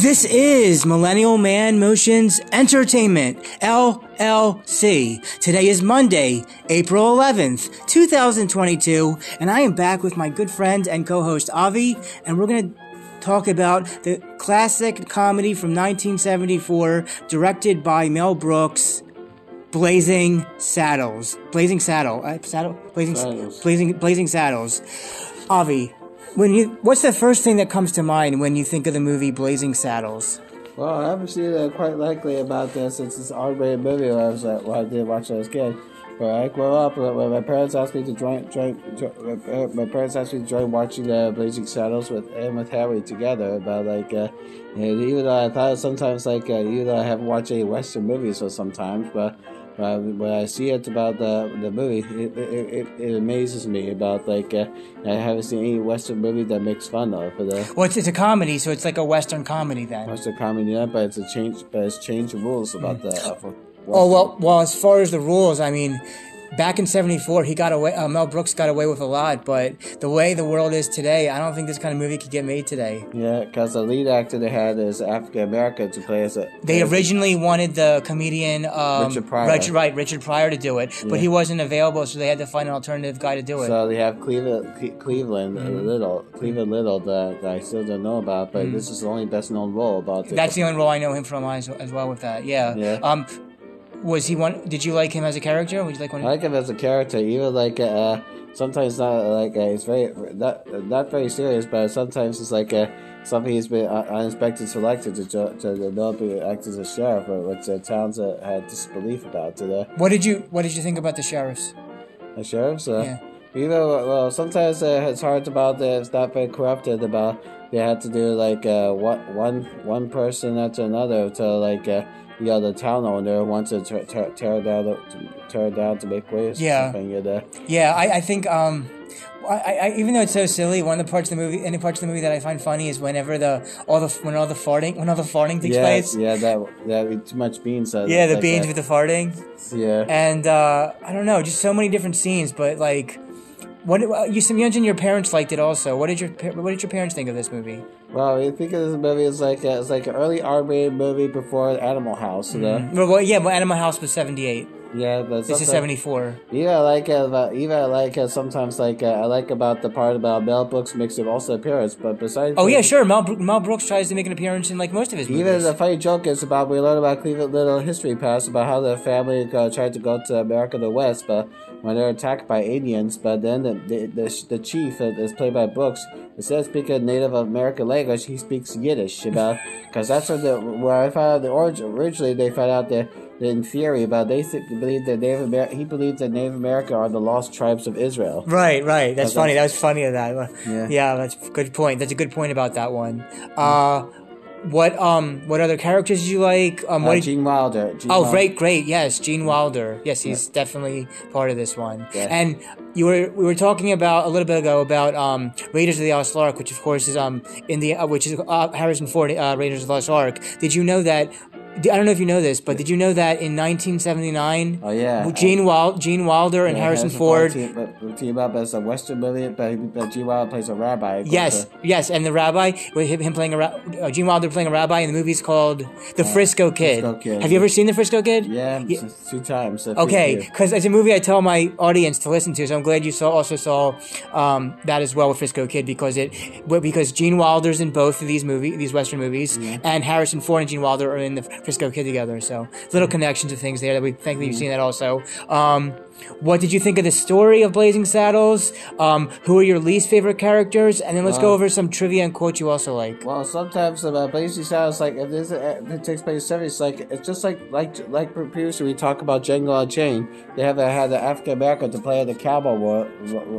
This is Millennial Man Motions Entertainment, LLC. Today is Monday, April 11th, 2022, and I am back with my good friend and co-host Avi, and we're going to talk about the classic comedy from 1974, directed by Mel Brooks, Blazing Saddles. Blazing Saddle. Uh, saddle? Blazing Saddles. Blazing Blazing Saddles. Avi, when you what's the first thing that comes to mind when you think of the movie Blazing Saddles? Well, I haven't seen it quite likely about this since it's an R-rated movie I was like, when I did watch it as a kid. But I grew up uh, when my parents asked me to join, join, join my, parents asked me to join watching uh, Blazing Saddles with and with Harry together. About like, uh, and even though I thought sometimes like, uh, even though I haven't watched any Western movies for sometimes, but uh, when I see it about the the movie, it it, it, it amazes me about like uh, I haven't seen any Western movie that makes fun of the Well, it's, it's a comedy, so it's like a Western comedy then. Western comedy, yeah, but it's a change, but it's changed the rules about the. Uh, Oh well, well as far as the rules, I mean, back in '74, he got away. Uh, Mel Brooks got away with a lot, but the way the world is today, I don't think this kind of movie could get made today. Yeah, because the lead actor they had is African American to play as a. They as a- originally wanted the comedian um, Richard Pryor. Richard, right, Richard Pryor to do it, but Yeah. he wasn't available, so they had to find an alternative guy to do it. So they have Cleveland, Cle- Cleveland Mm-hmm. Little, Cleveland Little that, that I still don't know about, but this is the only best known role about. Mm. That's the only role I know him from as, as well with that. Yeah. Yeah. Um, was he one? Did you like him as a character? Would you like one? I like him as a character, even like uh, sometimes not like uh, it's very not not very serious, but sometimes it's like uh, something he's been uh, unexpected selected to jo- to develop and act as a sheriff, uh, which uh, towns uh, had disbelief about today. What did you What did you think about the sheriffs? The sheriffs, uh, Yeah. you know, well, sometimes uh, it's hard about the it's not very corrupted about they had to do like uh, one one one person after another to like uh, know the town owner wants to tear, tear, tear down to tear down to make ways. or Yeah. Yeah, I, I think um, I, I, even though it's so silly, one of the parts of the movie, any parts of the movie that I find funny is whenever the all the when all the farting, when all the farting takes yeah, place. yeah, that that too much beans. Uh, Yeah, the like beans that. with the farting, yeah. and uh, I don't know, just so many different scenes. But like, what uh, you you mentioned your parents liked it also. What did your What did your parents think of this movie? Well, you think of this movie as like a, it's like an early R-rated movie before Animal House. You know? Well, well yeah, well, Animal House was seventy eight. Yeah, but This is seventy four. Yeah, I like uh, about, even I like uh, sometimes like uh, I like about the part about Mel Brooks makes an also appearance, but besides Oh yeah, sure. Mel, Mel Brooks tries to make an appearance in like most of his movies. Even the funny joke is about we learn about Cleveland Little history past about how the family uh, tried to go to America the West, but when they're attacked by Indians, but then the the, the, the chief is played by Brooks instead of speaking Native American language, he speaks Yiddish about because that's what the where I found out the origin originally they found out that. In theory, about they believe that Native Amer- he believes that Native America are the lost tribes of Israel. Right, right. That's That's- funny. That was funny of that. Yeah. yeah, that's a good point. That's a good point about that one. Uh, what um, what other characters did you like? Um, what Uh, Gene Wilder. Gene oh, Wilder. great, great. Yes, Gene Wilder. Yes, he's definitely part of this one. Yeah. And you were we were talking about a little bit ago about um, Raiders of the Lost Ark, which of course is um in the uh, which is uh, Harrison Ford uh, Raiders of the Lost Ark. Did you know that? I don't know if you know this, but did you know that in 1979, Oh yeah. Gene Wild, Gene Wilder and Yeah, Harrison Ford team, team up as a Western movie, but, Gene Wilder plays a rabbi. Yes, yes, and the rabbi with him, playing a uh, Gene Wilder playing a rabbi, and the movie's called The Frisco Kid. Uh, Frisco Kid. Have you ever seen The Frisco Kid? Yeah, Yeah. two times. Okay, because it's a movie I tell my audience to listen to, so I'm glad you saw also saw um, that as well with Frisco Kid because it because Gene Wilder's in both of these movie these Western movies, and Harrison Ford and Gene Wilder are in the Frisco Kid together. So little connections of things there that we think that you've seen that also. Um, what did you think of the story of Blazing Saddles? Um, who are your least favorite characters? And then let's go Uh, over some trivia and quotes you also like. Well, sometimes uh, Blazing Saddles like if this uh, if it takes place in seventies, like it's just like like like previously we talk about Django Unchained. They have uh, had the African American to play the cowboy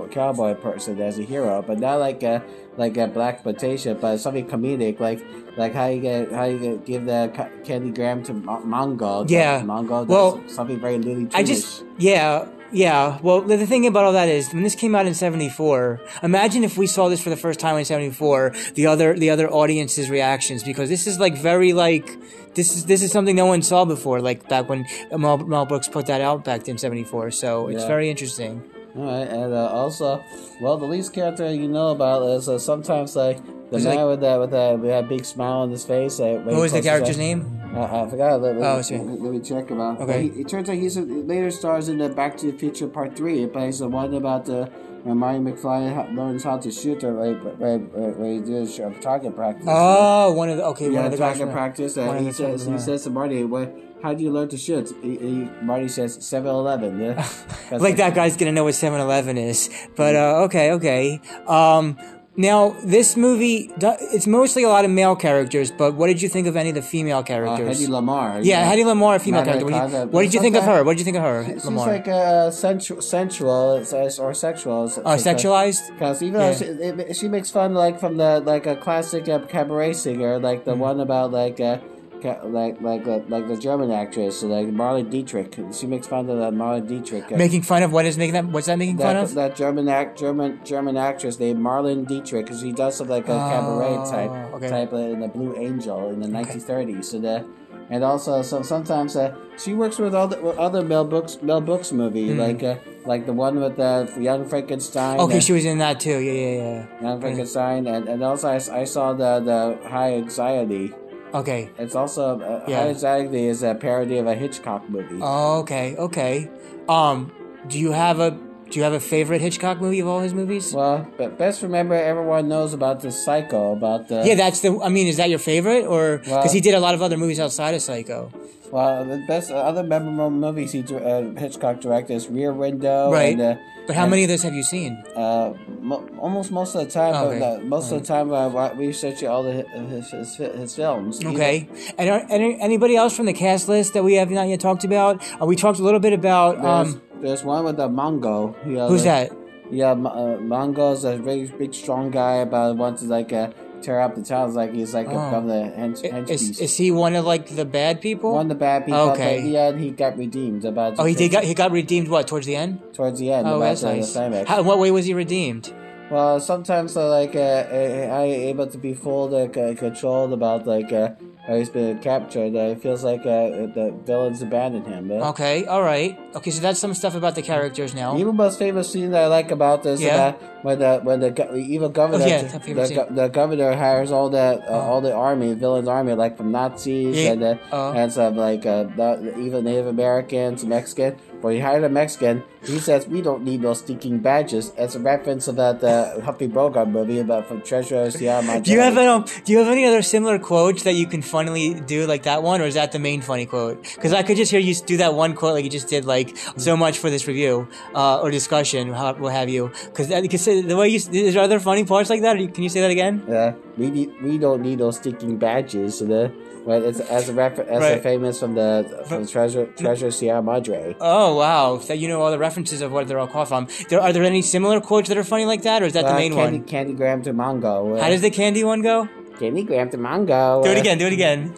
cowboy person as a hero, but not like a like a black potato, but something comedic, like like how you get how you get, give the ca- Candygram to Mo- Mongo. Yeah. Mongo. does Well, something very Looney Tunes. I just, yeah, yeah. Well, the, the thing about all that is, when this came out in '74, imagine if we saw this for the first time in '74, the other the other audience's reactions, because this is like very like this is this is something no one saw before, like back when Mel, Mel Brooks put that out back in '74. So it's Yeah. very interesting. All right, and uh, also, well, the least character you know about is uh, sometimes like The Was it like- with the with the with that big smile on his face. Uh, What was the character's name? Uh, I forgot. Let, let, Oh, me- let, let me check about. Okay. He, it turns out he's a, later stars in the Back to the Future Part Three. It plays the one about the when Marty McFly learns how to shoot or right, right, right, right, he does uh, target practice. Oh, one of the okay, one of the guys. target from- practice. one Uh, of he the says he says to Marty, "What? How do you learn to shoot?" He, he, Marty says 7-Eleven. Yeah, like that guy's gonna know what 7-Eleven is. But uh, okay, okay. Um, now this movie, it's mostly a lot of male characters. But what did you think of any of the female Uh, characters? Hedy Lamar. yeah, Hedy Lamar, a female character. What did, you, what did you think of her? What did you think of her, She's Lamar? like uh, sensual, sensual or sexual. uh, uh, sexualized? Because even Yeah. though she, it, she makes fun like from the like a classic uh, cabaret singer, like the one about like uh, like like like the German actress, like Marlene Dietrich. She makes fun of that Marlene Dietrich. uh, Making fun of what is making that? What's that making fun of? that German act German German actress named Marlene Dietrich, because she does some like a cabaret Oh, type okay. type in the Blue Angel in the 1930s. So the and also so sometimes uh, she works with other with other Mel Brooks Mel Brooks movie like uh, like the one with the Young Frankenstein. Okay, she was in that too. Yeah, yeah, yeah. Young Frankenstein, and, and also I saw the the High Anxiety. Okay. It's also uh, Yeah. Anxiety is a parody of a Hitchcock movie. Okay, okay. Um, do you have a do you have a favorite Hitchcock movie of all his movies? well, but best remember everyone knows about the Psycho about the yeah, that's the. I mean, is that your favorite, or because Well- he did a lot of other movies outside of Psycho? Well, the best uh, other memorable movies he uh, Hitchcock directed is Rear Window. Right. And, uh, But how and, many of those have you seen? Uh, mo- almost most of the time. Okay. uh, most of the time, uh, I research all the hi- his his, his films. Either- Okay. And are, any, anybody else from the cast list that we have not yet talked about? Uh, we talked a little bit about. There's, Um, there's one with the Mongo. You know, who's that? Yeah, uh, Mongo's a very big, strong guy. About wants like uh, tear up the towns. Like he's like Oh. from the hench, hench Is, beast. is he one of like the bad people? one of the bad people. Okay. But yeah, he got redeemed about. oh, he did. Got, he got redeemed. What towards the end? towards the end. Oh, that's nice. The. How, what way was he redeemed? Well, sometimes uh, like uh, uh, I able to be fooled, uh, controlled about like uh, how he's been captured. Uh, it feels like uh, the villains abandoned him. Uh, Okay, all right. Okay, so that's some stuff about the characters now. Even most famous scene that I like about this, Yeah. uh, when the when the go- evil governor, Oh, yeah, the, go- the governor hires all the uh, Oh. all the army, villains army, like from Nazis Yeah. and uh, Oh. and some like uh, the, even Native Americans, Mexican. But he hired a Mexican. He says we don't need no stinking badges. As a reference to that uh, Humphrey Bogart movie about from Treasure of Sierra Madre. Do you have um, Do you have any other similar quotes that you can funnily do like that one, or is that the main funny quote? Because I could just hear you do that one quote like you just did, like so much for this review uh, or discussion, how, what have you? Because the way you is there other funny parts like that? Can you say that again? Yeah, we need, we don't need those stinking badges. You know? But it's as a refer- as a famous from the from Treasure Treasure Sierra Madre. Oh wow, that you know all the references of what they're all called from. There are there any similar quotes that are funny like that, or is that the Uh, main candy, one? Candygram to Mongo. Uh, How does the candy one go? Candygram to Mongo? Do it again. Do it again.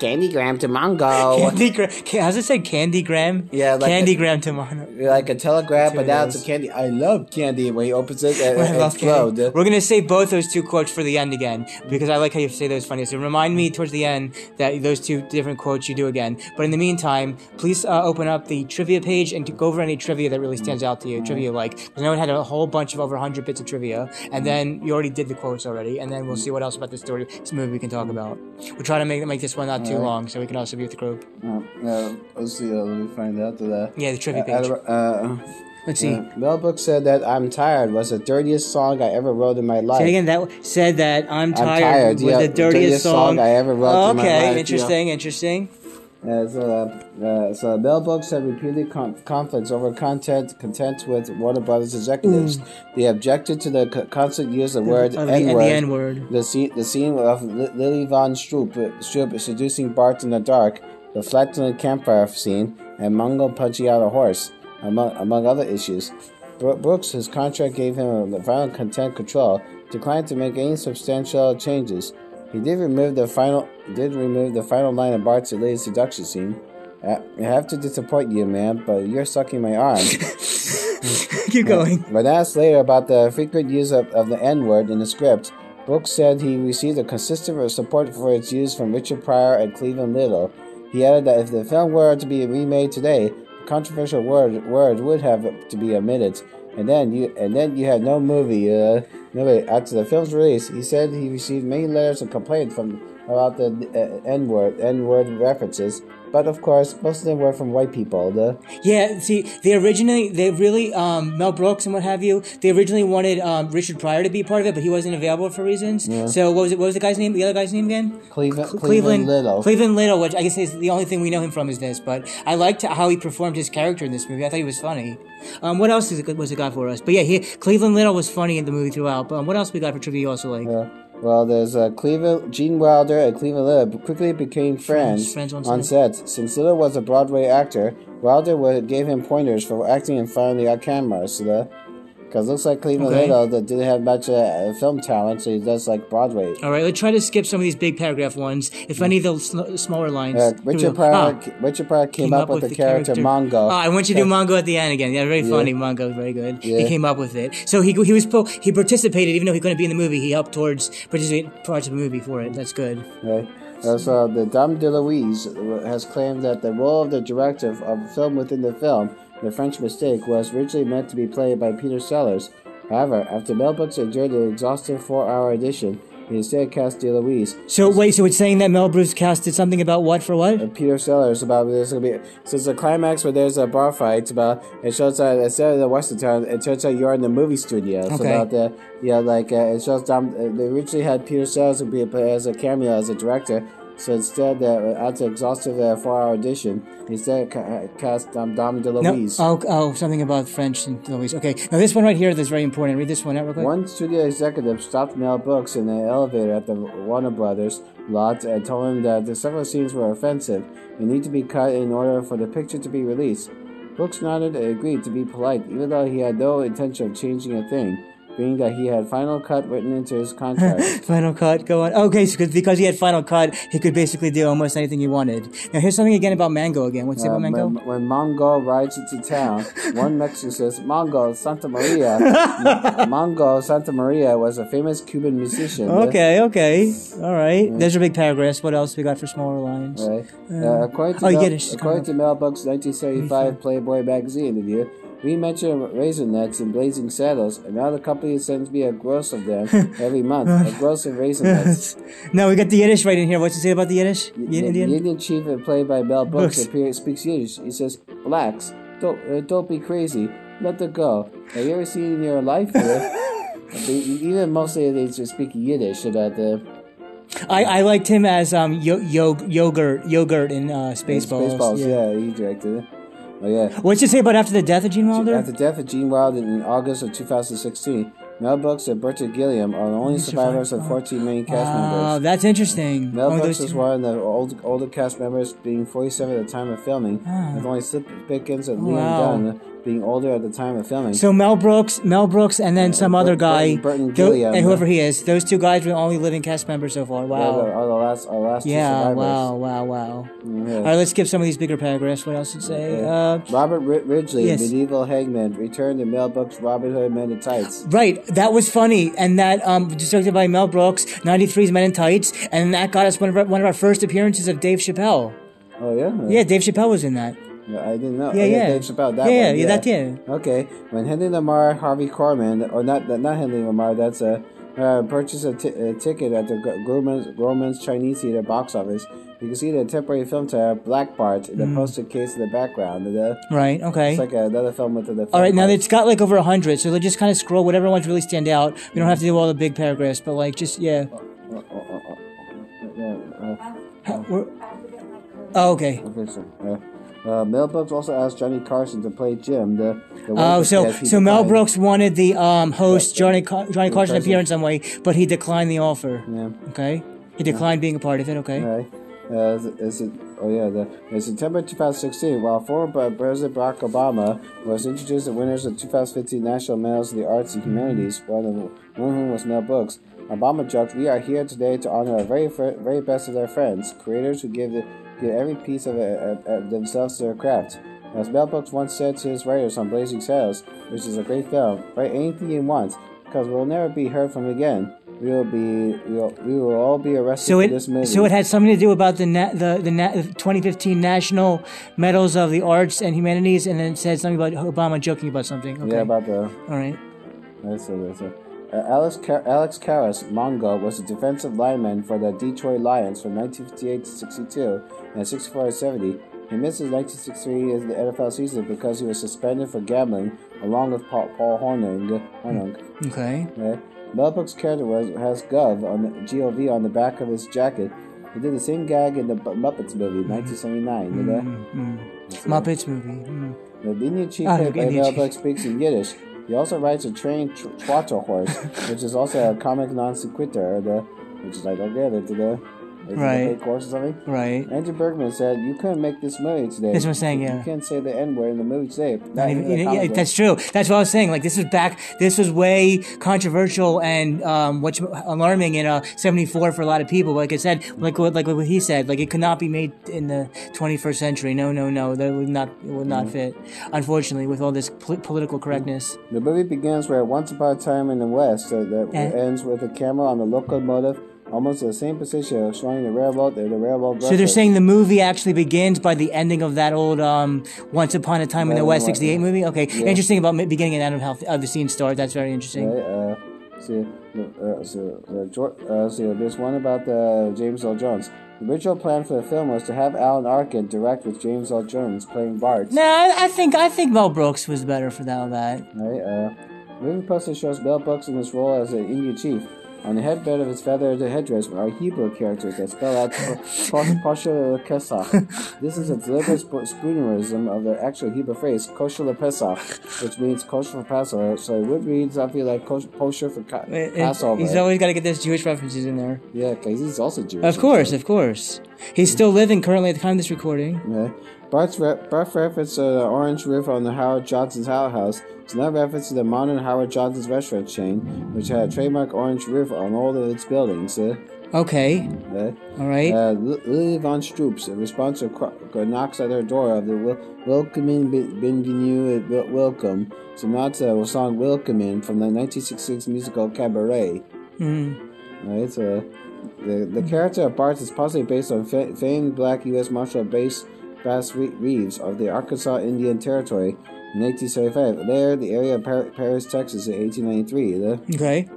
Candygram to Mongo. Candy Gram. How's it say? Candygram? Yeah, like Candy a- Gram tomorrow. like a telegram, but now it's a candy. I love candy. When he opens it, and, I and love candy. We're gonna say both those two quotes for the end again because I like how you say those funny. So remind me towards the end that those two different quotes you do again. But in the meantime, please uh, open up the trivia page and go over any trivia that really stands out to you. Trivia like 'cause I know it had a whole bunch of over 100 bits of trivia, and then you already did the quotes already, and then we'll see what else about the story, this movie we can talk about. We'll try to make make this one not too Alright. long so we can also be with the group. Uh, uh, let's see. Uh, let me find out that. Yeah, the trivia page. uh, Let's see. uh, Mel Brooks said that "I'm Tired" was the dirtiest song I ever wrote in my life. Say again. That said that I'm tired, tired, was yeah, the dirtiest, song. I ever wrote in my okay, life, interesting, interesting. Uh, so, uh, uh, so Brooks had repeated con- conflicts over content content with Warner Brothers executives. They objected to the co- constant use of the word the, N word. N-word. The scene, the scene of Li- Lily Von Stroop, Stroop seducing Bart in the dark, the flatulent campfire scene, and Mongo punching out a horse, among, among other issues. Brooks, his contract gave him a violent content control, declined to make any substantial changes. He did remove the final did remove the final line of Bart's latest seduction scene. "I have to disappoint you, man, but you're sucking my arm. Keep going. When asked later about the frequent use of, of the N word in the script, Brooks said he received a consistent support for its use from Richard Pryor and Cleveland Little. He added that if the film were to be remade today, the controversial word word would have to be omitted, and then you and then you had no movie. Uh, wait. After the film's release, he said he received many letters of complaint from about the uh, N word N word references. But of course, most of them were from white people. The Yeah, see, they originally, they really, um, Mel Brooks and what have you, they originally wanted um, Richard Pryor to be part of it, but he wasn't available for reasons. Yeah. So what was it? What was the guy's name? The other guy's name again? Cleveland Cle- Cleveland Little. Cleveland Little, which I guess is the only thing we know him from is this. But I liked how he performed his character in this movie. I thought he was funny. Um, what else is it, was it got for us? But yeah, he, Cleveland Little was funny in the movie throughout. But um, what else we got for trivia? You also like Uh, well, there's uh, Cleveland Gene Wilder and Cleveland Little quickly became friends, friends on on set. Since Little was a Broadway actor, Wilder would, gave him pointers for acting in front of the camera. So the because looks like Cleveland Okay. Little that didn't have much uh, film talent, so he does like Broadway. All right, let's try to skip some of these big paragraph ones. If any of the sl- smaller lines. Uh, Richard. Pryor, Ah. Richard Pryor came, up, with the, character, Mongo. Oh, I want you to do Mongo at the end again. Yeah, very Yeah. funny. Mongo, is very good. He came up with it. So he he was po- he participated even though he couldn't be in the movie. He helped towards participate parts of the movie for it. That's good. Right. Uh, so the Dom de DeLuise has claimed that the role of the director of a film within the film, The French Mistake, was originally meant to be played by Peter Sellers. However, after Mel Brooks enjoyed an exhaustive four-hour edition, he instead cast DeLuise. So wait, so it's saying that Mel Brooks casted something about what for what? Peter Sellers about there's gonna be so it's a climax where there's a bar fight about it shows that instead of the Western town it turns out you're in the movie studio. Okay. about the yeah like uh, it shows Dom. Uh, they originally had Peter Sellers be as a cameo as a director. So instead, uh, after exhaustive uh, four-hour edition, instead uh, cast um, Dom No. Oh, oh, something about French and Louise. Okay. Now this one right here is very important. Read this one out real quick. One studio executive stopped Mel Brooks in the elevator at the Warner Brothers lot and told him that the several scenes were offensive and need to be cut in order for the picture to be released. Brooks nodded and agreed to be polite, even though he had no intention of changing a thing, being that he had final cut written into his contract. Final cut, go on. Okay, so 'cause- because he had final cut, he could basically do almost anything he wanted. Now here's something again about Mango again. What's it Uh, about Mango? when, when Mongo rides into town, one Mexican says, Mongo Santa Maria. Mongo Santa Maria was a famous Cuban musician. Okay, okay, all right. There's your big paragraphs. What else we got for smaller lines? Right. Uh, according to oh, Mel, Yiddish. according to Brooks' 1975 Playboy magazine interview, we mentioned Raisinets and Blazing Saddles, and now the company sends me a gross of them every month. A gross of Raisinets. now we got the Yiddish right in here. What's it say about the Yiddish? the, Y- the Indian? Indian chief, uh, played by Mel Brooks, Brooks. speaks Yiddish. He says, "Blacks, don't uh, don't be crazy. Let it go. Have you ever seen in your life?" Uh, they, even mostly they just speak Yiddish about the I, I liked him as um yo, yo, yogurt yogurt in uh, Spaceballs. Spaceballs. Yeah. he directed it. Oh yeah. What's it say about after the death of Gene Wilder? After the death of Gene Wilder in August of 2016, Mel Brooks and Berta Gilliam are the only survivors of 14 main cast Oh, members. that's interesting. Mel Only Brooks was one of the old, older cast members, being 47 at the time of filming, with only Slim Pickens and Liam Ah. Wow. Dunn being older at the time of filming. So Mel Brooks, Mel Brooks, and then some other Burt- guy, Burton- Burton Gilliam, and whoever uh, he is. Those two guys were the only living cast members so far. They're the, Wow. are the last, our last two Yeah. survivors. Wow. Wow. Wow. Yeah. All right, let's skip some of these bigger paragraphs. What else to say? Uh, Robert Ri- Ridgely, Yes. medieval hangman, returned to Mel Brooks' Robin Hood Men in Tights. right, that was funny, and that um, directed by Mel Brooks, '93's Men in Tights, and that got us one of our, one of our first appearances of Dave Chappelle. Oh yeah, Yeah, Dave Chappelle was in that. I didn't know. Yeah, oh, yeah. Dave Chappelle. That Yeah, one. yeah, yeah, that- yeah. Okay, when Henry Lamar, Harvey Korman, or not, not Henry Lamar, that's a uh, purchased a, t- a ticket at the Grumman's, Grumman's Chinese Theater box office. You can see the temporary film title Black Bart in the Mm. posted case in the background. Uh, Right. Okay. It's like another film with the. the All right, now it's got like over a hundred, so they'll just kind of scroll whatever ones really stand out. We don't have to do all the big paragraphs, but like just yeah. Uh, We're- Oh, okay. Okay, so, uh, Mel Brooks also asked Johnny Carson to play Jim. The, the Oh, so so Mel. Brooks wanted the um, host Johnny Car- Johnny Carson Carson. appear in some way, but he declined the offer. Yeah. Okay, he declined being a part of it. Okay. Right. Uh, is, it, oh yeah, the, in September 2016, while former Pre- President Barack Obama was introduced the winners of 2015 National Medals of the Arts and Humanities, one of one of whom was Mel Brooks. Obama joked, "We are here today to honor our very very best of their friends, creators who give the, give every piece of, uh, of themselves to their craft." As Mel Brooks once said to his writers on Blazing Saddles, which is a great film, write anything you want, because we'll never be heard from again. we will be we will, we will all be arrested So for it this movie. so it had something to do about the na- the the na- 2015 National Medals of the Arts and Humanities, and then it said something about Obama joking about something. Okay. yeah about the All right. That's it, that's it. Alex Car- Alex Karras, Mongo, was a defensive lineman for the Detroit Lions from 1958 to 62 and 64 to 70. He missed his 1963 as the NFL season because he was suspended for gambling, along with Paul, Paul Hornung. Hornung. Okay. Okay. Mel Brooks' character was, has Gov on the Gov on the back of his jacket. He did the same gag in the Muppets movie, 1979. You know? Mm. Muppets movie. Mm. The Indian chief Ah, played by Indian Mel. Brooks speaks in Yiddish. He also rides a trained tr- horse, which is also a comic non sequitur, the, which is I don't get it, the, is it a Right. horse or something? Right. Andrew Bergman said, You couldn't make this movie today. That's what I'm saying, yeah. You can't say the N word in the movie today. Not even even- yeah, that's true. That's what I was saying. Like this was back. This was way controversial and um, what's alarming in uh, '74 for a lot of people. Like I said, like what like what he said, like it could not be made in the 21st century. No, no, no. That would not it would not fit. Unfortunately, with all this pol- political correctness. The movie begins where once upon a time in the West, uh, that Eh. ends with a camera on the locomotive, almost the same position, showing the railroad, the, the railroad. So they're saying the movie actually begins by the ending of that old um, "Once Upon a Time in the West" right. '68 movie. Okay, Yeah. interesting about beginning and end of how how the scene started. That's very interesting. Right, uh, see, uh, so, uh, George, uh, see, there's one about uh, James Earl Jones. The original plan for the film was to have Alan Arkin direct with James Earl Jones playing Bart. No, I, I think I think Mel Brooks was better for that. that. Right, uh, movie poster shows Mel Brooks in his role as an Indian chief. On the headband of his feathered headdress are Hebrew characters that spell out Kosher Pesach. This is a deliberate sp- spoonerism of the actual Hebrew phrase Kosher Pesach, which means kosher for Passover. So it would read something like kos- kosher for ca- It- it- Passover. he's always got to get those Jewish references in there. Yeah, because he's also Jewish. Of course, of course. He's still living currently at the time of this recording. Yeah. Bart's re- Bart reference to the orange roof on the Howard Johnson's house is another reference to the modern Howard Johnson's restaurant chain, which had a trademark orange roof on all of its buildings. Uh, Okay, uh, all right. uh, Li- Lily von Stoops, in response to cro- knocks at her door of the wel- welcoming bienvenue wel- welcome, so not the song Welcoming from the 1966 musical Cabaret. Mm. Right, so the the character of Bart is possibly based on fa- famed black U.S. Marshal Bass Bass Reeves of the Arkansas Indian Territory in 1875. There, the area of Par- Paris, Texas, in 1893. The, Okay.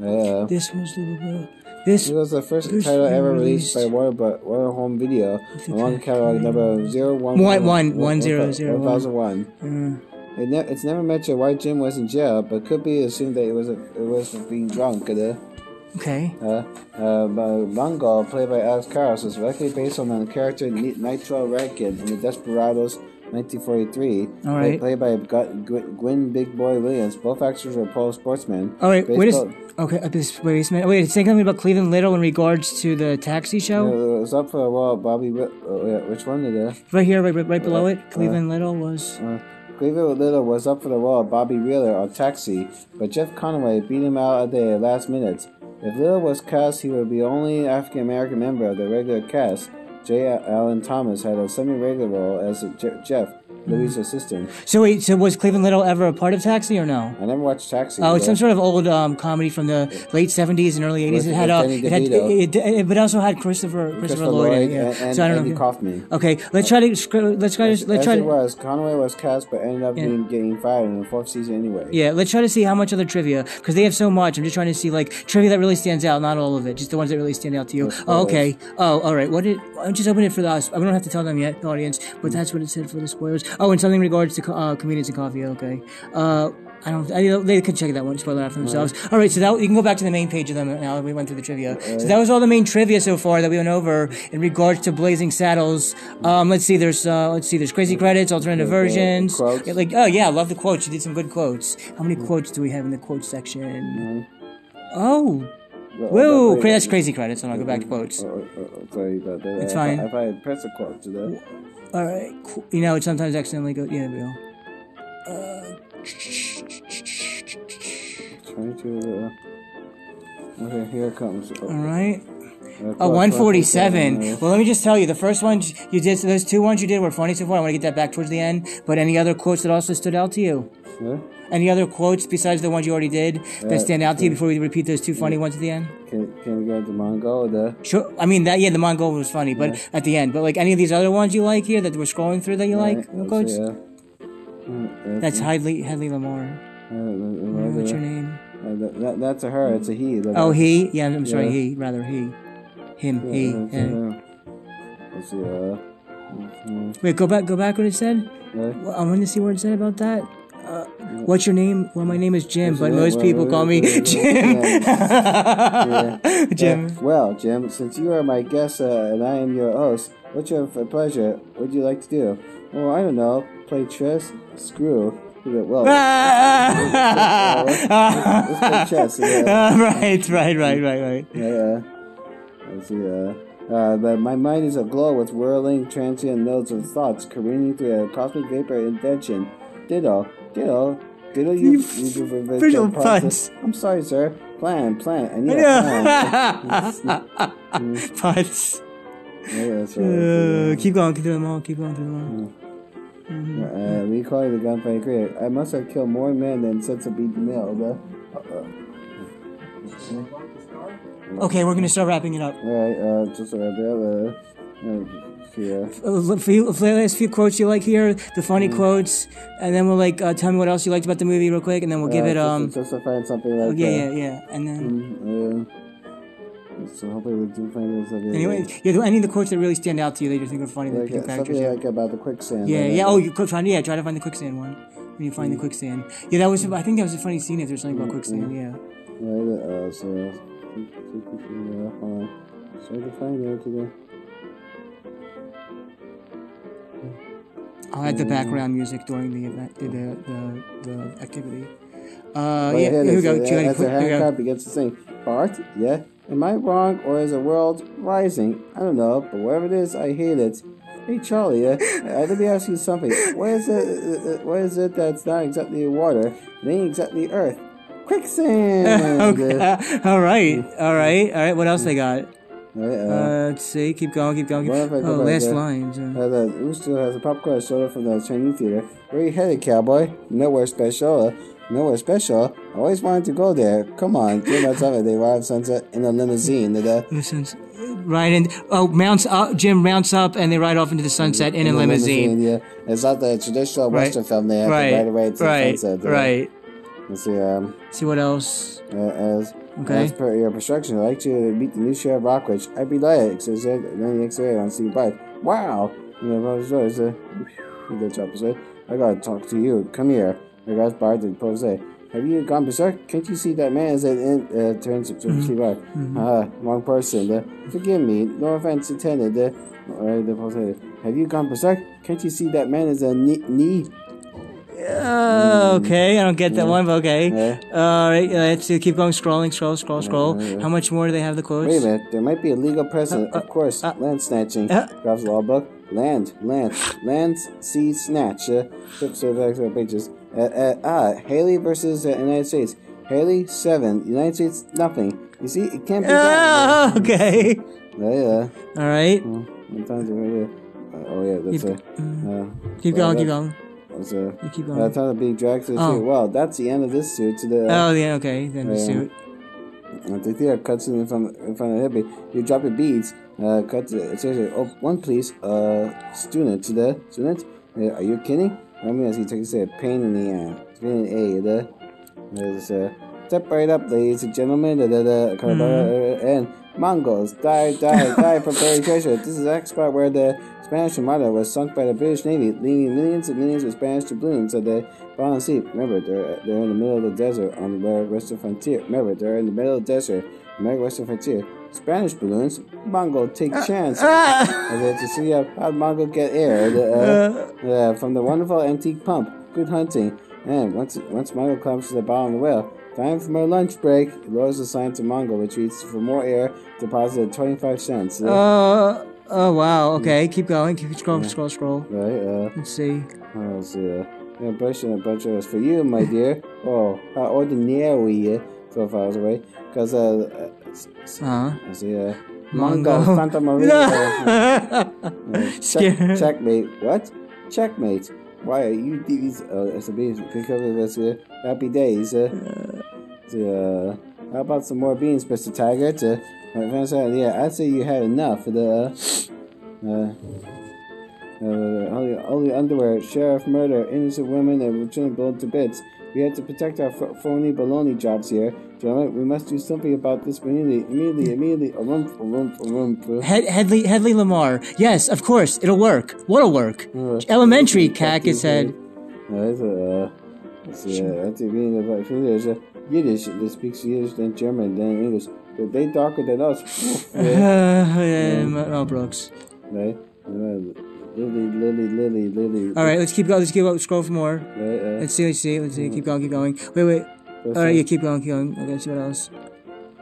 uh, This was the this. it was the first title ever released- released by Water, but Water Home Video along catalog number 01 One- one- one zero zero one. 1001. Mm. It ne- it's never mentioned why Jim was in jail, but could be assumed that it was a, it was being drunk. Uh, Okay. Uh, uh, played by Alex Karras, is likely based on the character Ni- Nitro Rankin in the Desperados 1943, All right. played by Gu- Gw- Guinn Big Boy Williams. Both actors were pro sportsmen. All right. Wait a Baseball- Okay. uh, This, wait a minute. Wait. Say something about Cleveland Little in regards to the taxi show. Uh, it was up for a while. Bobby, uh, which one did it? Right here, right, right, right below it. Cleveland Little was. Uh, Cleveland Little was up for the role of Bobby Wheeler on Taxi, but Jeff Conaway beat him out at the last minute. If Little was cast, he would be the only African American member of the regular cast. J. Alan Thomas had a semi-regular role as Jeff, Louis' assistant. So wait. So was Cleveland Little ever a part of Taxi or no? I never watched Taxi. Oh, it's some sort of old um, comedy from the late seventies and early eighties. With- It had uh, it had, it, it, it, but also had Christopher Christopher, Christopher Lloyd. in Lloyd it, yeah. and, so I don't Andy know. Kaufman. Okay, let's try to let's try to let's try it to was, Conway was cast, but ended up Yeah. being getting fired in the fourth season anyway. yeah let's try to see how much other trivia because they have so much. I'm just trying to see like trivia that really stands out, not all of it, just the ones that really stand out to you. Oh, okay. Oh, all right. What did? I just open it for us. I don't have to tell them yet, the audience, but that's what it said for the spoilers. Oh, and something in regards to uh, comedians and coffee. Okay. Uh, I don't. I, they could check that one. Spoiler out for themselves. All right. So that you can go back to the main page of them now. that We went through the trivia. So that was all the main trivia so far that we went over in regards to Blazing Saddles. Um, let's see. There's uh, let's see. There's crazy credits, alternative versions. quotes. Yeah, like oh yeah, I love the quotes. You did some good quotes. How many quotes do we have in the quote section? Oh, Well, whoa, cra- that's crazy credits. And I'll go back to quotes. Oh, oh, oh, sorry about that. It's I- fine. If I had pressed a quote to that. All right. Cool. You know, it sometimes accidentally goes. Yeah, there we go. 22. Uh, okay, here it comes. Uh, All right. uh, Oh, 147. 147, Well, let me just tell you, the first ones you did, so those two ones you did were funny so far. I want to get that back towards the end. But any other quotes that also stood out to you? uh, yeah. Any other quotes besides the ones you already did that Uh, stand out to you before we repeat those two funny ones at the end? Can, can we go to Mongol? The Sure. I mean that. Yeah, the Mongol was funny, but at the end. But like any of these other ones you like here that we're scrolling through that you like quotes? mm, That's Hadley Hadley Lamar. uh, What's your name? uh, that, that, that's a her. It's a he. the- Oh, he. Yeah, I'm sorry. He. Rather he. Him. He. uh, Let's see. Uh, mm, Wait, go back. Go back. What it said. Well, I want to see what it said about that. Uh, what's your name? Well, my name is Jim, but most people call me Jim. yeah. Jim. Uh, well, Jim, since you are my guest uh, and I am your host, what's your pleasure? What would you like to do? Well, I don't know. Play chess? Screw. Well, let's play chess. Yeah. right, right, right, right, right. Yeah. Let's see. Uh, uh, but my mind is aglow with whirling, transient nodes of thoughts careening through a cosmic vapor invention. Ditto, ditto, ditto. You, you, you, you visual puns. I'm sorry, sir. Plan, plan. I need a plan. Puns. Yeah, that's right. Uh, keep going, keep doing them all, keep going through them all. Uh, we call it the gunfight career. I must have killed more men than sense of being male. The, uh, Okay, we're gonna start wrapping it up. Alright, uh, just uh, the uh, uh, uh, Uh, few, last few quotes you like here, the funny quotes, and then we'll like uh, tell me what else you liked about the movie real quick, and then we'll give uh, it um. just to find something like yeah, uh, yeah, yeah, and then. Mm, uh, so hopefully we do find this. Like, Anyway, yeah, any of the quotes that really stand out to you that you think are funny, that like, pick uh, up characters. something like about the quicksand. yeah, yeah. uh, Oh, you could try, yeah, try to find the quicksand one. When you find the quicksand, yeah, that was. I think that was a funny scene. If there's something about quicksand, yeah. Right, uh, so, uh, hold on. So I can find it today. I'll add the background music during the event, the the the, the activity. Uh, Oh, yeah, here here we go. Do you got As any a quick- here we go. handicap begins to sing, Bart, yeah? Am I wrong or is the world rising? I don't know, but whatever it is, I hate it. Hey Charlie, uh, uh, let me ask you something. What is it? Uh, uh, what is it that's not exactly water? It ain't exactly earth. Quicksand. okay. all right, all right, all right. What else they got? Right, uh, let's see. Keep going. Keep going. I oh, last there? lines. Uh, Uh, the has a popcorn soda from the Chinese theater. Where you headed, cowboy? Nowhere special. Nowhere special. I always wanted to go there. Come on, Jim. That's it. They arrive sunset in a limousine. The, listen, right in. Oh, mounts up. Jim mounts up, and they ride off into the sunset in a the limousine. Yeah, it's not the traditional Right. Western film. They have Right, to ride away to right, the sunset. Uh, right. Let's see. Um, See what else? uh, as Okay. as per your instructions, I'd like to meet the new sheriff Rockridge. I'd be delighted. Says it. And then the X-ray on Steve Bite. Wow. You know. Uh, the chopper said, I gotta talk to you. Come here. Regards Bart and Pose. Have you gone berserk? Can't you see that man is at in, uh, turns to Mm-hmm. Steve Bart? Ah, wrong person. Uh, forgive me. No offense intended. Uh, the Pose. Have you gone berserk? Can't you see that man is a knee? knee? Uh, okay, I don't get that one, but okay. All right, uh, let's see, keep going, scrolling, scroll, scroll, scroll. How much more do they have the quotes? Wait a minute, there might be a legal precedent. of course, land snatching. uh. Grabs the law book. Land, land, land, sea, snatch. Uh, flips over extra pages. Uh, uh, ah, Haley versus uh, United States. Haley, seven. United States, nothing. You see, it can't be. Oh, okay. Yeah, yeah. All right, Hmm, What time is it right here? Uh, oh, yeah, that's uh, uh, keep going, keep going. Uh, You keep uh, going. time to be dragged to the Oh. suit. Well, that's the end of this suit. To the uh, Oh, yeah, okay, then the Yeah. suit. Uh, the theater cuts in front, in front of the hippie. You drop your beads. Uh, cut to it says, oh, one please. Uh, student to the student. Uh, are you kidding? I mean, as he takes a pain in the ass. Pain in the A. The there's uh, step right up, ladies and gentlemen. Da, da, da, uh, and Mongols die, die, die for buried treasure. This is the spot where the Spanish Armada was sunk by the British Navy, leaving millions and millions of Spanish doubloons at the bottom of the sea. Remember, they're, they're in the middle of the desert on the western frontier. Remember, they're in the middle of the desert, American western frontier. Spanish balloons, Mongol take chance. Ah! And then to see how, how Mongol get air uh, uh, from the wonderful antique pump. Good hunting. And once once Mongol comes to the bottom of the whale, time for my lunch break. He lowers the sign to Mongol, retreats for more air, deposited 25 cents. Uh, Uh, oh, wow, okay, keep going, keep scroll, scroll, scroll. right, uh, Let's see. Oh, let's see. Uh, yeah, brush and a bunch of us for you, my dear. Oh, how ordinary, uh, so far away. Because, uh, uh, Uh-huh. I see, uh, Mongo. Mongo, Santa Maria. uh, check, checkmate. What? Checkmate. Why are you these? Uh, it's a beans. Pick up with us. Uh, happy days. Uh, uh, how about some more beans, Mister Tiger? Uh, said, yeah, I'd say you had enough. The uh, uh, only, only underwear, sheriff murder, innocent women, and return blown to bits. We have to protect our ph- phony baloney jobs here. Gentlemen, we must do something about this immediately, immediately, immediately. A rump, a rump, a rump. Head, Headley, Headley Lamar. Yes, of course, it'll work. What'll work? Uh, Elementary, Cactus said. Uh, it's a, uh, it's a, that's a meaning English. Uh, Yiddish, that speaks Yiddish, then German, then English. But they darker than us. Uh, yeah. yeah, Mel Brooks. Right? Lily, Lily, Lily, Lily. All right, let's keep going. Let's keep going. Scroll for more. Right, uh, Let's see. Let's see. Let's see. Keep going. Keep going. Wait, wait. All right, yeah, keep going. Keep going. Okay, let's see what else.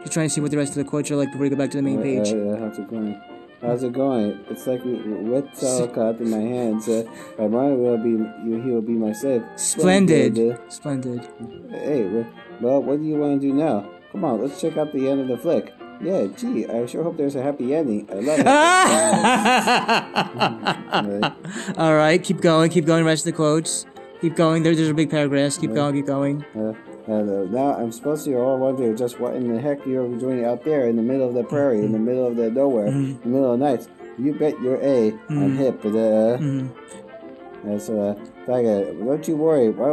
Just trying to see what the rest of the quotes are like before we go back to the main Uh, page. Uh, how's it going? How's it going? It's like wet sauerkraut in my hands. Uh, my mind will be, he will be my slave. Splendid. Uh, Splendid. Hey, well, what do you want to do now? Come on, let's check out the end of the flick. Yeah, gee, I sure hope there's a happy ending. I love it. Right. All right, keep going. Keep going. Rest of the quotes. Keep going. There, there's a big paragraph. Keep going. Keep going. Uh, and, now I'm supposed to all wonder just what in the heck you're doing out there in the middle of the prairie, in the middle of the nowhere, in the middle of the night. You bet you're A. am hip, but uh, uh, so uh, Tiger, don't you worry. I,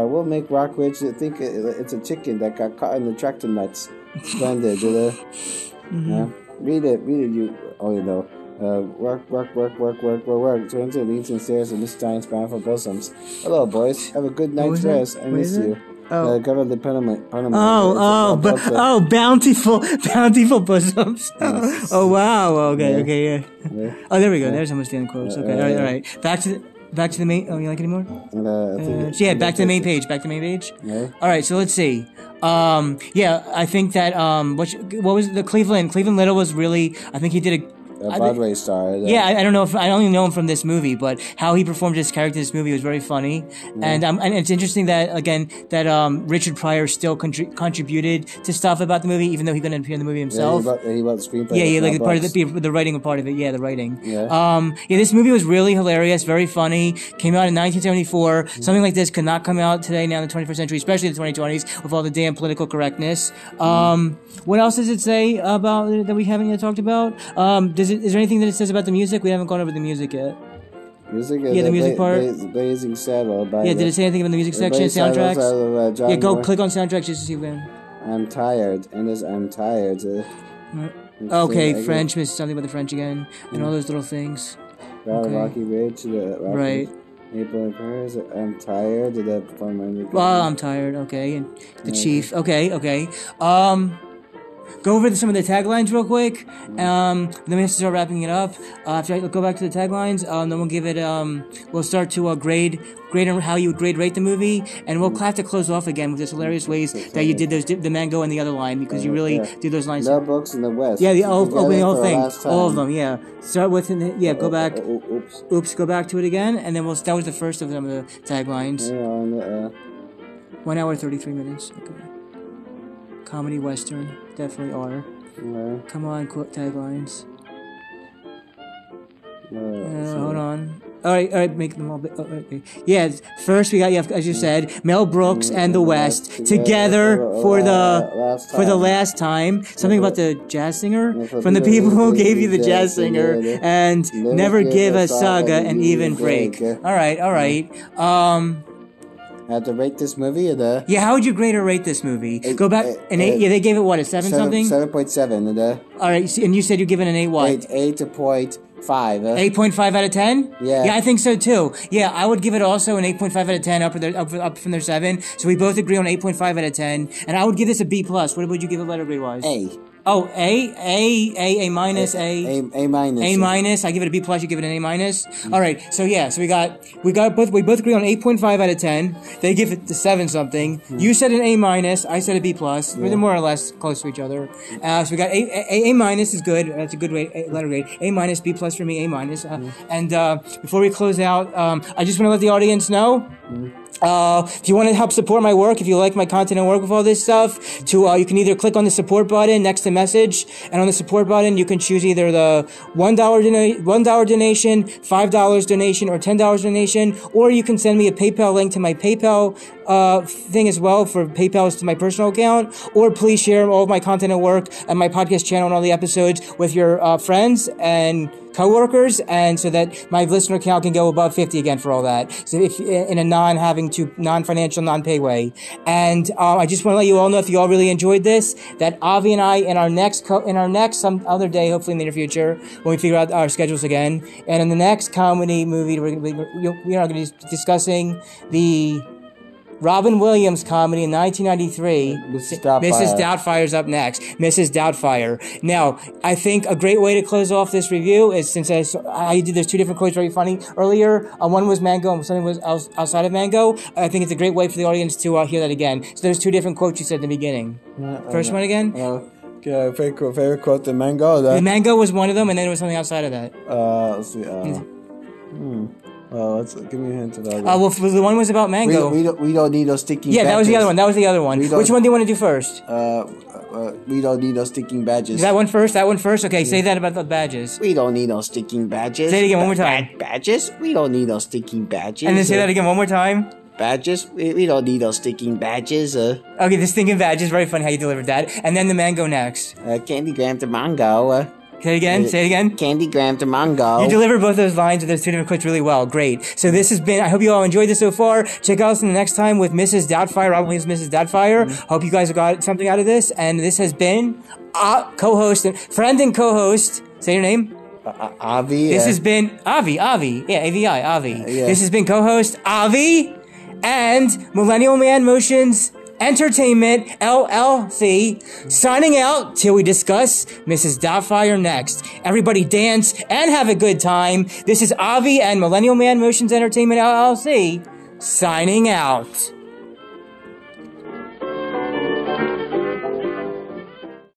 I will make Rockridge think it's a chicken that got caught in the tractor nuts. Splendid, uh, yeah. Read it, read it. You, oh, you know. Uh, work, work, work, work, work, work, work. Turns and leans and stares at Miss Giant's bountiful bosoms. Hello, boys. Have a good night's rest. I miss you. Oh. Uh, cover the Panama. Panama. Oh, oh, a but oh, bountiful, bountiful bosoms. oh, wow. Okay, Yeah. okay, yeah. Yeah. Oh, there we go. There's almost the end quotes. Okay, all right, all right. Back to the back to the main. Oh, you like any more? And, uh, Uh, yeah, back to the main page. Back to the main page. Yeah. All right, so let's see. Um, yeah, I think that um, what what was the Cleveland Cleveland Little was really. I think he did a. A Broadway star. uh, yeah, I, I don't know if I only know him from this movie, but how he performed his character in this movie was very funny, and um, and it's interesting that again that um Richard Pryor still contri- contributed to stuff about the movie, even though he couldn't appear in the movie Yeah, himself. he wrote, he wrote the screenplay. Yeah, yeah, like part of the the writing part of it. Yeah, the writing. Yeah. Um. Yeah, this movie was really hilarious, very funny. Came out in 1974. Mm-hmm. Something like this could not come out today, now in the 21st century, especially the 2020s, with all the damn political correctness. Mm-hmm. Um. What else does it say about that we haven't yet talked about? Um. Does it? Is there anything that it says about the music? We haven't gone over the music yet. Music Yeah, the music part. Bla- Blazing Saddle by Yeah. the, Did it say anything about the music section, soundtracks? of, uh, Yeah. Go Moore. click on soundtracks just to see when. I'm tired, and this I'm tired. Uh, Okay, French. Miss something about the French again, and all those little things. okay. Rocky Ridge. The Rocky Right. April Paris. I'm tired. Did that perform on Well, I'm tired. Okay, and the chief. Okay, okay. Um, go over some of the taglines real quick. Um, then we have to start wrapping it up. Uh, after I go back to the taglines, um, then we'll give it. Um, we'll start to uh, grade grade on how you would grade rate the movie, and we'll have to close off again with this hilarious ways that you did those the mango and the other line because you really Yeah. did those lines. No books in the West. Yeah, the whole, Together opening the whole thing, all of them. Yeah, start with yeah. Go back. Oh, oh, oops. Oops, go back to it again, and then we'll. That was the first of them, the taglines. Yeah, the, uh, One hour, 33 minutes. Okay. Comedy Western. Definitely are. uh, Come on, quote taglines. uh, Uh, hold on. All right, all right, make them all. Bit, oh, okay. Yeah, first we got, yeah, as you said, Mel Brooks and the West together for the last for the last time. Something about the jazz singer from the people who gave you the jazz singer and Never give a saga an even break. break. All right, all right. Um. I have to rate this movie Yeah, how would you grade or rate this movie? Eight- Go back eight- an eight. eight. Yeah, they gave it what a seven, something. seven point seven and the All right, and you said you give it an eight. What? eight eight point five. Uh, 8.5 out of 10? Yeah. Yeah, I think so too. Yeah, I would give it also an 8.5 out of 10 up, their, up, up from their 7. So we both agree on 8.5 out of 10. And I would give this a B plus. What would you give it letter grade wise? A Oh, A, A, A, A minus, A. A A minus A minus. I give it a B plus. You give it an A minus. All right. So yeah. So we got we got both we both agree on eight point five out of ten. They give it the seven something. You said an A minus. I said a B plus. They're more or less close to each other. Uh, so we got A, A, A minus is good. That's a good rate, a letter grade. A minus, B plus for me. A minus. Uh, And uh, before we close out, um, I just want to let the audience know Uh, if you want to help support my work, if you like my content and work with all this stuff, to uh, you can either click on the support button next to message, and on the support button you can choose either the one dollar one dollar donation, five dollars donation, or ten dollars donation, or you can send me a PayPal link to my PayPal uh, thing as well for PayPal to my personal account, or please share all of my content and work and my podcast channel and all the episodes with your uh, friends and coworkers, and so that my listener count can go above 50 again for all that. So if in a non having to non financial non pay way, and uh, I just want to let you all know if you all really enjoyed this, that Avi and I in our next co- in our next some other day, hopefully in the near future, when we figure out our schedules again, and in the next comedy movie, we're, we're, we're going to be discussing the Robin Williams comedy in 1993. Mrs. Doubtfire. Mrs. Doubtfire's up next. Mrs. Doubtfire. Now, I think a great way to close off this review is since I, I did, there's two different quotes very funny earlier. Uh, one was Mongo and something was outside of Mongo. I think it's a great way for the audience to uh, hear that again. So there's two different quotes you said in the beginning. First one again? Uh, okay, favorite, quote- favorite quote the Mongo. The Mongo was one of them, and then there was something outside of that. uh, let's see. Uh, hmm. Well, let's give me a hint of that. Uh, well, the one was about Mongo. don't, we don't we don't need no sticking. yeah, that was the other one. That was the other one. Which one do you want to do first? Uh, uh, we don't need those sticking badges. Is that one first? That one first? Okay, say that about the badges. we don't need those sticking badges. Say it again one more time. Bad badges? We don't need those sticking badges. And then say Uh, that again one more time. Badges? We, we don't need those sticking badges. Uh, Okay, the thinking badge is very funny how you delivered that. And then the Mongo next. uh Candygram to Mongo. Uh, Say it again. Say it again. Candygram to Mongo. You delivered both those lines with those two different quotes really well. Great. So this has been, I hope you all enjoyed this so far. Check out us in the next time with Mrs. Doubtfire, Robin Williams' Mrs. Doubtfire. Hope you guys got something out of this. And this has been uh, co-host, and friend and co-host. Say your name. uh, Avi. This uh, has been Avi, Avi. Yeah, AVI, Avi. yeah. This has been co-host Avi and Millennial Man Motions Entertainment LLC signing out till we discuss Mrs. Doubtfire next. Everybody dance and have a good time. This is Avi and Millennial Man Motions Entertainment LLC signing out.